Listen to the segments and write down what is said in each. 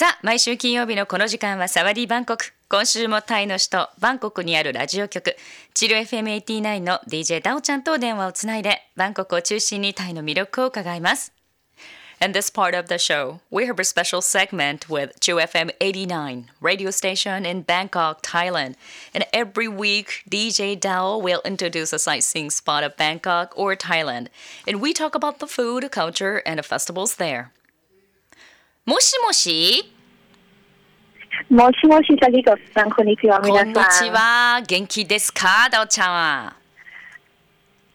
さあ毎週金曜日のこの時間はサワディバンコク今週もタイの首都バンコクにあるラジオ局チル FM89 の DJ ダオちゃんと電話をつないでバンコクを中心にタイの魅力を伺います In this part of the show, we have a special segment with Chill FM 89, radio station in Bangkok, Thailand. And every week, DJ Dao will introduce a sightseeing spot of Bangkok or Thailand. And we talk about the food, culture, and the festivals there. もしもし？もしもし、サギコさん、こんにちは、こんに皆さん。ちは。元気ですか？ダオちゃんは。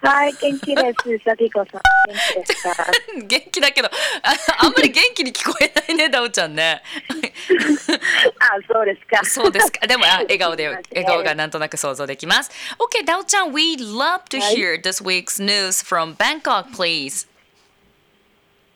はい、元気です。サギコさん、元気ですか？元気だけど、ああんまり元気に聞こえないね、ダオちゃんね。あ、そうですか。そうですか。でも、あ笑顔で、笑顔がなんとなく想像できます。OK、ダオちゃん、we'd love to はい hear this week's news from Bangkok, please.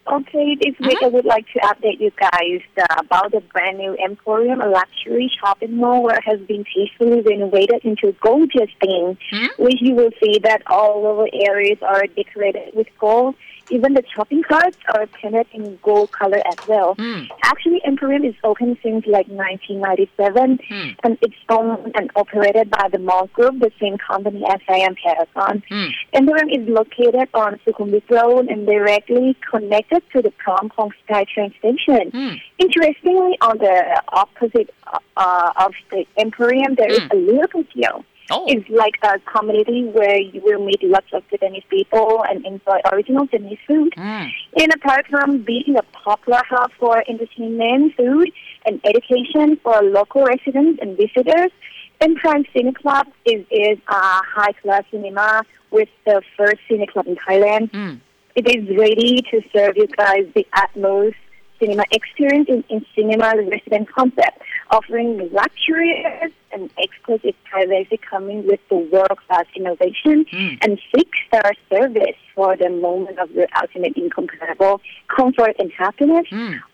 Okay, this week I would like to update you guys uh, about the brand new Emporium, a luxury shopping mall where it has been tastefully renovated into a gorgeous theme, which you will see that all over areas are decorated with gold. Even the shopping carts are painted in gold color as well. Hmm. Actually, Emporium is open since like 1997, hmm. and it's owned and operated by the mall group, the same company as I am Paragon. Hmm. Emporium is located on Sukhumvit Road and directly connected to the Prom Sky train station. Interestingly, on the opposite uh, of the Emporium, there is a little patio. Oh. It's like a community where you will meet lots of Vietnamese people and enjoy original Vietnamese food. Mm. And apart from being a popular hub for entertainment, food, and education for local residents and visitors, Prime Cine Club is, is a high-class cinema with the first cine club in Thailand. Mm. It is ready to serve you guys the utmost cinema experience in, in cinema resident concept, offering luxurious and exclusive privacy coming with the world-class innovation and six-star service for the moment of your ultimate incomparable comfort and happiness.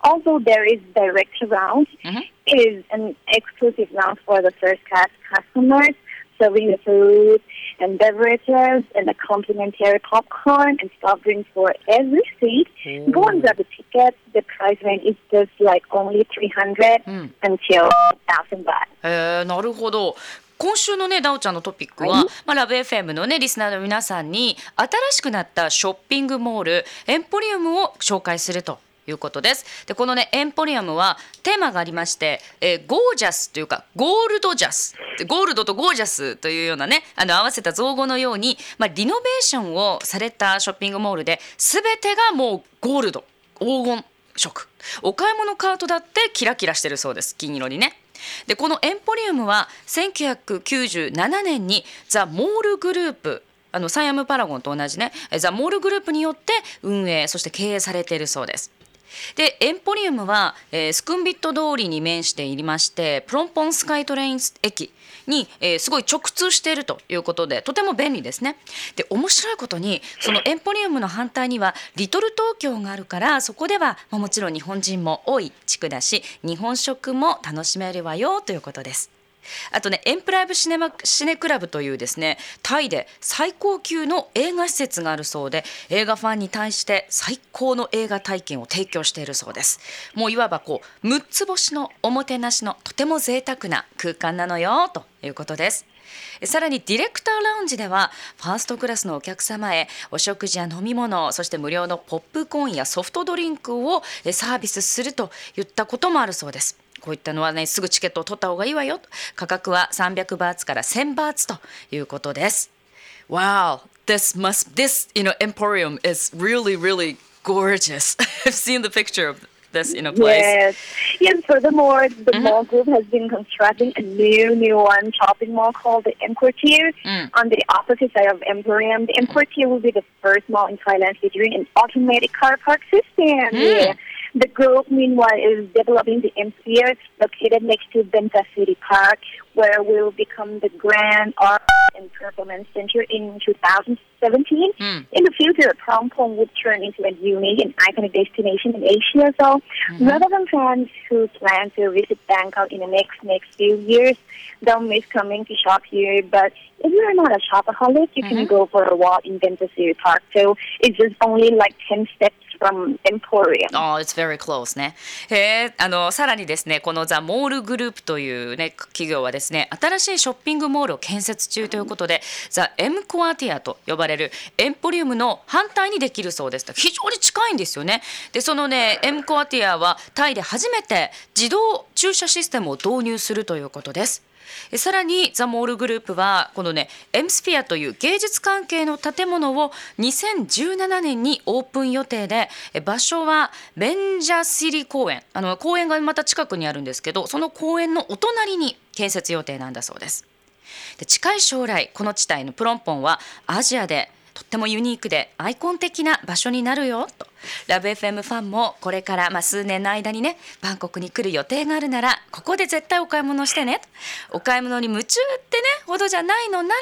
Also, there is direct lounge. It is an exclusive lounge for the first-class customers serving the food and beverages and a complimentary popcorn and soft drinks for every seat. Go and grab the tickets. The price range is just like only 300 until 1000 baht. えー、なるほど。 今週のね、ダオちゃんのトピックは、はい。まあ、ラブ FM のね、リスナーの皆さんに、新しくなったショッピングモール、エンポリウムを紹介すると。いうことです。でこのねエンポリアムはテーマがありまして、えーゴージャスというかゴールドジャス。ゴールドとゴージャスというようなねあの合わせた造語のように、まあ、リノベーションをされたショッピングモールで全てがもうゴールド。黄金色。お買い物カートだってキラキラしてるそうです。金色にねでこのエンポリウムは1997年にザ・モールグループあのサイアムパラゴンと同じねザ・モールグループによって運営そして経営されているそうです。でエンポリウムは、えースクンビット通りに面していましてプロンポンスカイトレイン駅に、えーすごい直通しているということでとても便利ですね。で面白いことにそのエンポリウムの反対にはリトル東京があるからそこでは、まあもちろん日本人も多い地区だし日本食も楽しめるわよということです。あとねエンプライブシネマシネクラブというですねタイで最高級の映画施設があるそうで映画ファンに対して最高の映画体験を提供しているそうです。もういわばこう6つ星のおもてなしのとても贅沢な空間なのよということです。さらにディレクターラウンジではファーストクラスのお客様へお食事や飲み物そして無料のポップコーンやソフトドリンクをえサービスするといったこともあるそうです。こういったのはねすぐチケットを取った方がいいわよ価格は300バーツから1000バーツということです Wow this must this you know emporium is really really gorgeous I've seen the picture of this you know place Yes. Yes, furthermore, the mall group has been constructing a new, new one shopping mall called the Emporium on the opposite side of Emporium. The Emporium will be the first mall in Thailand featuring an automatic car park system. Yeah. The group, meanwhile, is developing the Empire located next to Benta City Park, where will become the Grand Art and Performance Center in 2017. Hmm. In the future, Penh would turn into a unique and iconic destination in Asia. So, mm-hmm. rather than fans who plan to visit Bangkok in the next next few years, don't miss coming to shop here. But if you're not a shopaholic, you can mm-hmm. go for a walk in Benta City Park. So, it's just only like 10 steps from Emporium. Oh, it's very close ね。へあのさらにですね、このザ・モールグループというね企業はですね、新しいショッピングモールを建設中ということで、ザ・エムコアティアと呼ばれるエンポリウムの反対にできるそうです。非常に近いんですよね。で、そのね、エムコアティアはタイで初めて自動駐車システムを導入するということです。さらにザ・モールグループはこのねエムスピアという芸術関係の建物を2017年にオープン予定で場所はベンジャシリ公園。あの公園がまた近くにあるんですけどその公園のお隣に建設予定なんだそうです。で近い将来この地帯のプロンポンはアジアでとってもユニークでアイコン的な場所になるよと。ラブ f m ファンもこれからまあ数年の間にねバンコクに来る予定があるならここで絶対お買い物してねお買い物に夢中ってねほどじゃないのなら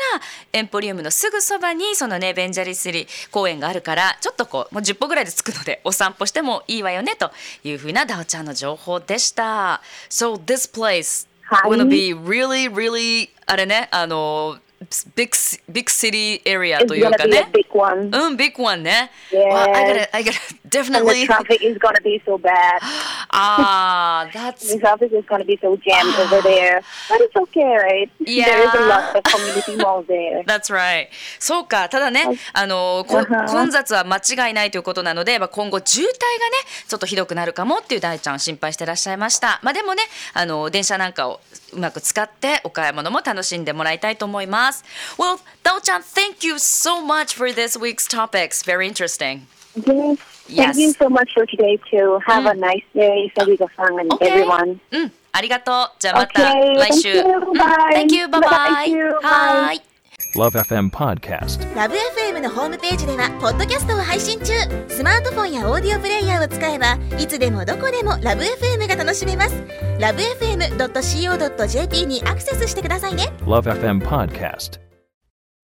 エンポリウムのすぐそばにそのねベンジャリスリ公園があるからちょっとこうもう10歩ぐらいで着くのでお散歩してもいいわよねというふうなダオちゃんの情報でした。So this place gonna be really really あれねあの big big city area というかね。big one. うん、big one ね。Yeah. Well, I gotta, I gotta definitely. And the traffic is gonna be so bad. ah, that's. The traffic is gonna be so jammed over there. But it's okay, right? Yeah. There is a lot of community malls there. That's right. そうか、ただね、あの、こ混雑は間違いないということなので、まあ、今後渋滞がね、ちょっとひどくなるかもっていう大ちゃん心配してらっしゃいました。まあ、でもね、あの、電車なんかをうまく使ってお買い物も楽しんでもらいたいと思います。Well, Dao-chan, thank you so much for this week's topics. Very interesting. Yes. Thank you so much for today too. Have a nice day, And everyone. うん、ありがとう。じゃあまた Okay, 来週。thank you. うん Bye. Thank you. Bye bye. Thank you. はーい。Love FM Podcast. ラブ f m のホームページではポッドキャストを配信中スマートフォンやオーディオプレイヤーを使えばいつでもどこでもラブ f m が楽しめますラブ FM.co.jp にアクセスしてくださいね Love FM Podcast.